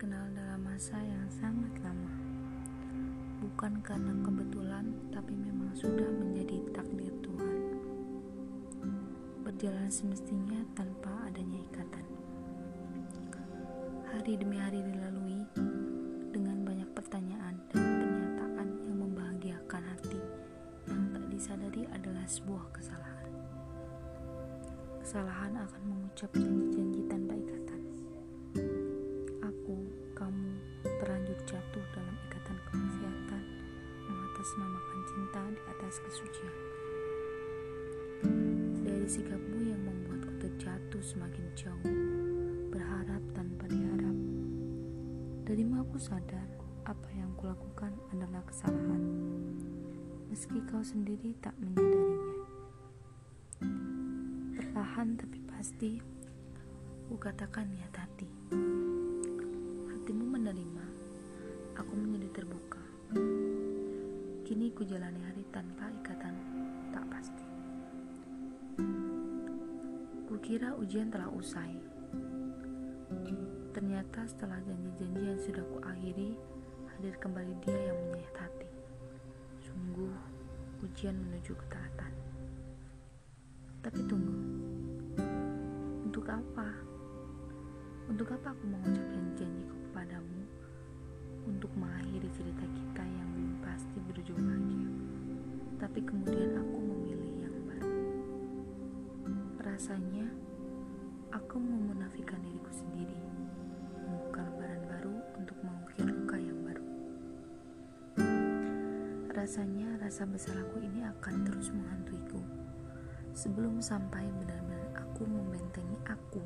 dikenal dalam masa yang sangat lama. Bukan karena kebetulan, tapi memang sudah menjadi takdir Tuhan. Berjalan semestinya tanpa adanya ikatan. Hari demi hari dilalui dengan banyak pertanyaan dan pernyataan yang membahagiakan hati yang tak disadari adalah sebuah kesalahan. Kesalahan akan mengucapkan mengatasnamakan cinta di atas kesucian. Dari sikapmu yang membuatku terjatuh semakin jauh, berharap tanpa diharap. Darimu aku sadar apa yang kulakukan adalah kesalahan, meski kau sendiri tak menyadarinya. Perlahan tapi pasti, ku katakan niat hati. Kini ku jalani hari tanpa ikatan tak pasti. Kukira ujian telah usai. Ternyata setelah janji-janji yang sudah kuakhiri, hadir kembali dia yang menyayat hati. Sungguh, ujian menuju ketaatan. Tapi tunggu, untuk apa? Untuk apa aku mengucap janji-janjiku kepadamu? Untuk mengakhiri cerita kita Tapi kemudian aku memilih yang baru. Rasanya, aku memunafikan diriku sendiri. Membuka lembaran baru untuk mengukir luka yang baru. Rasanya rasa bersalahku ini akan terus menghantuiku sebelum sampai benar-benar aku membentengi aku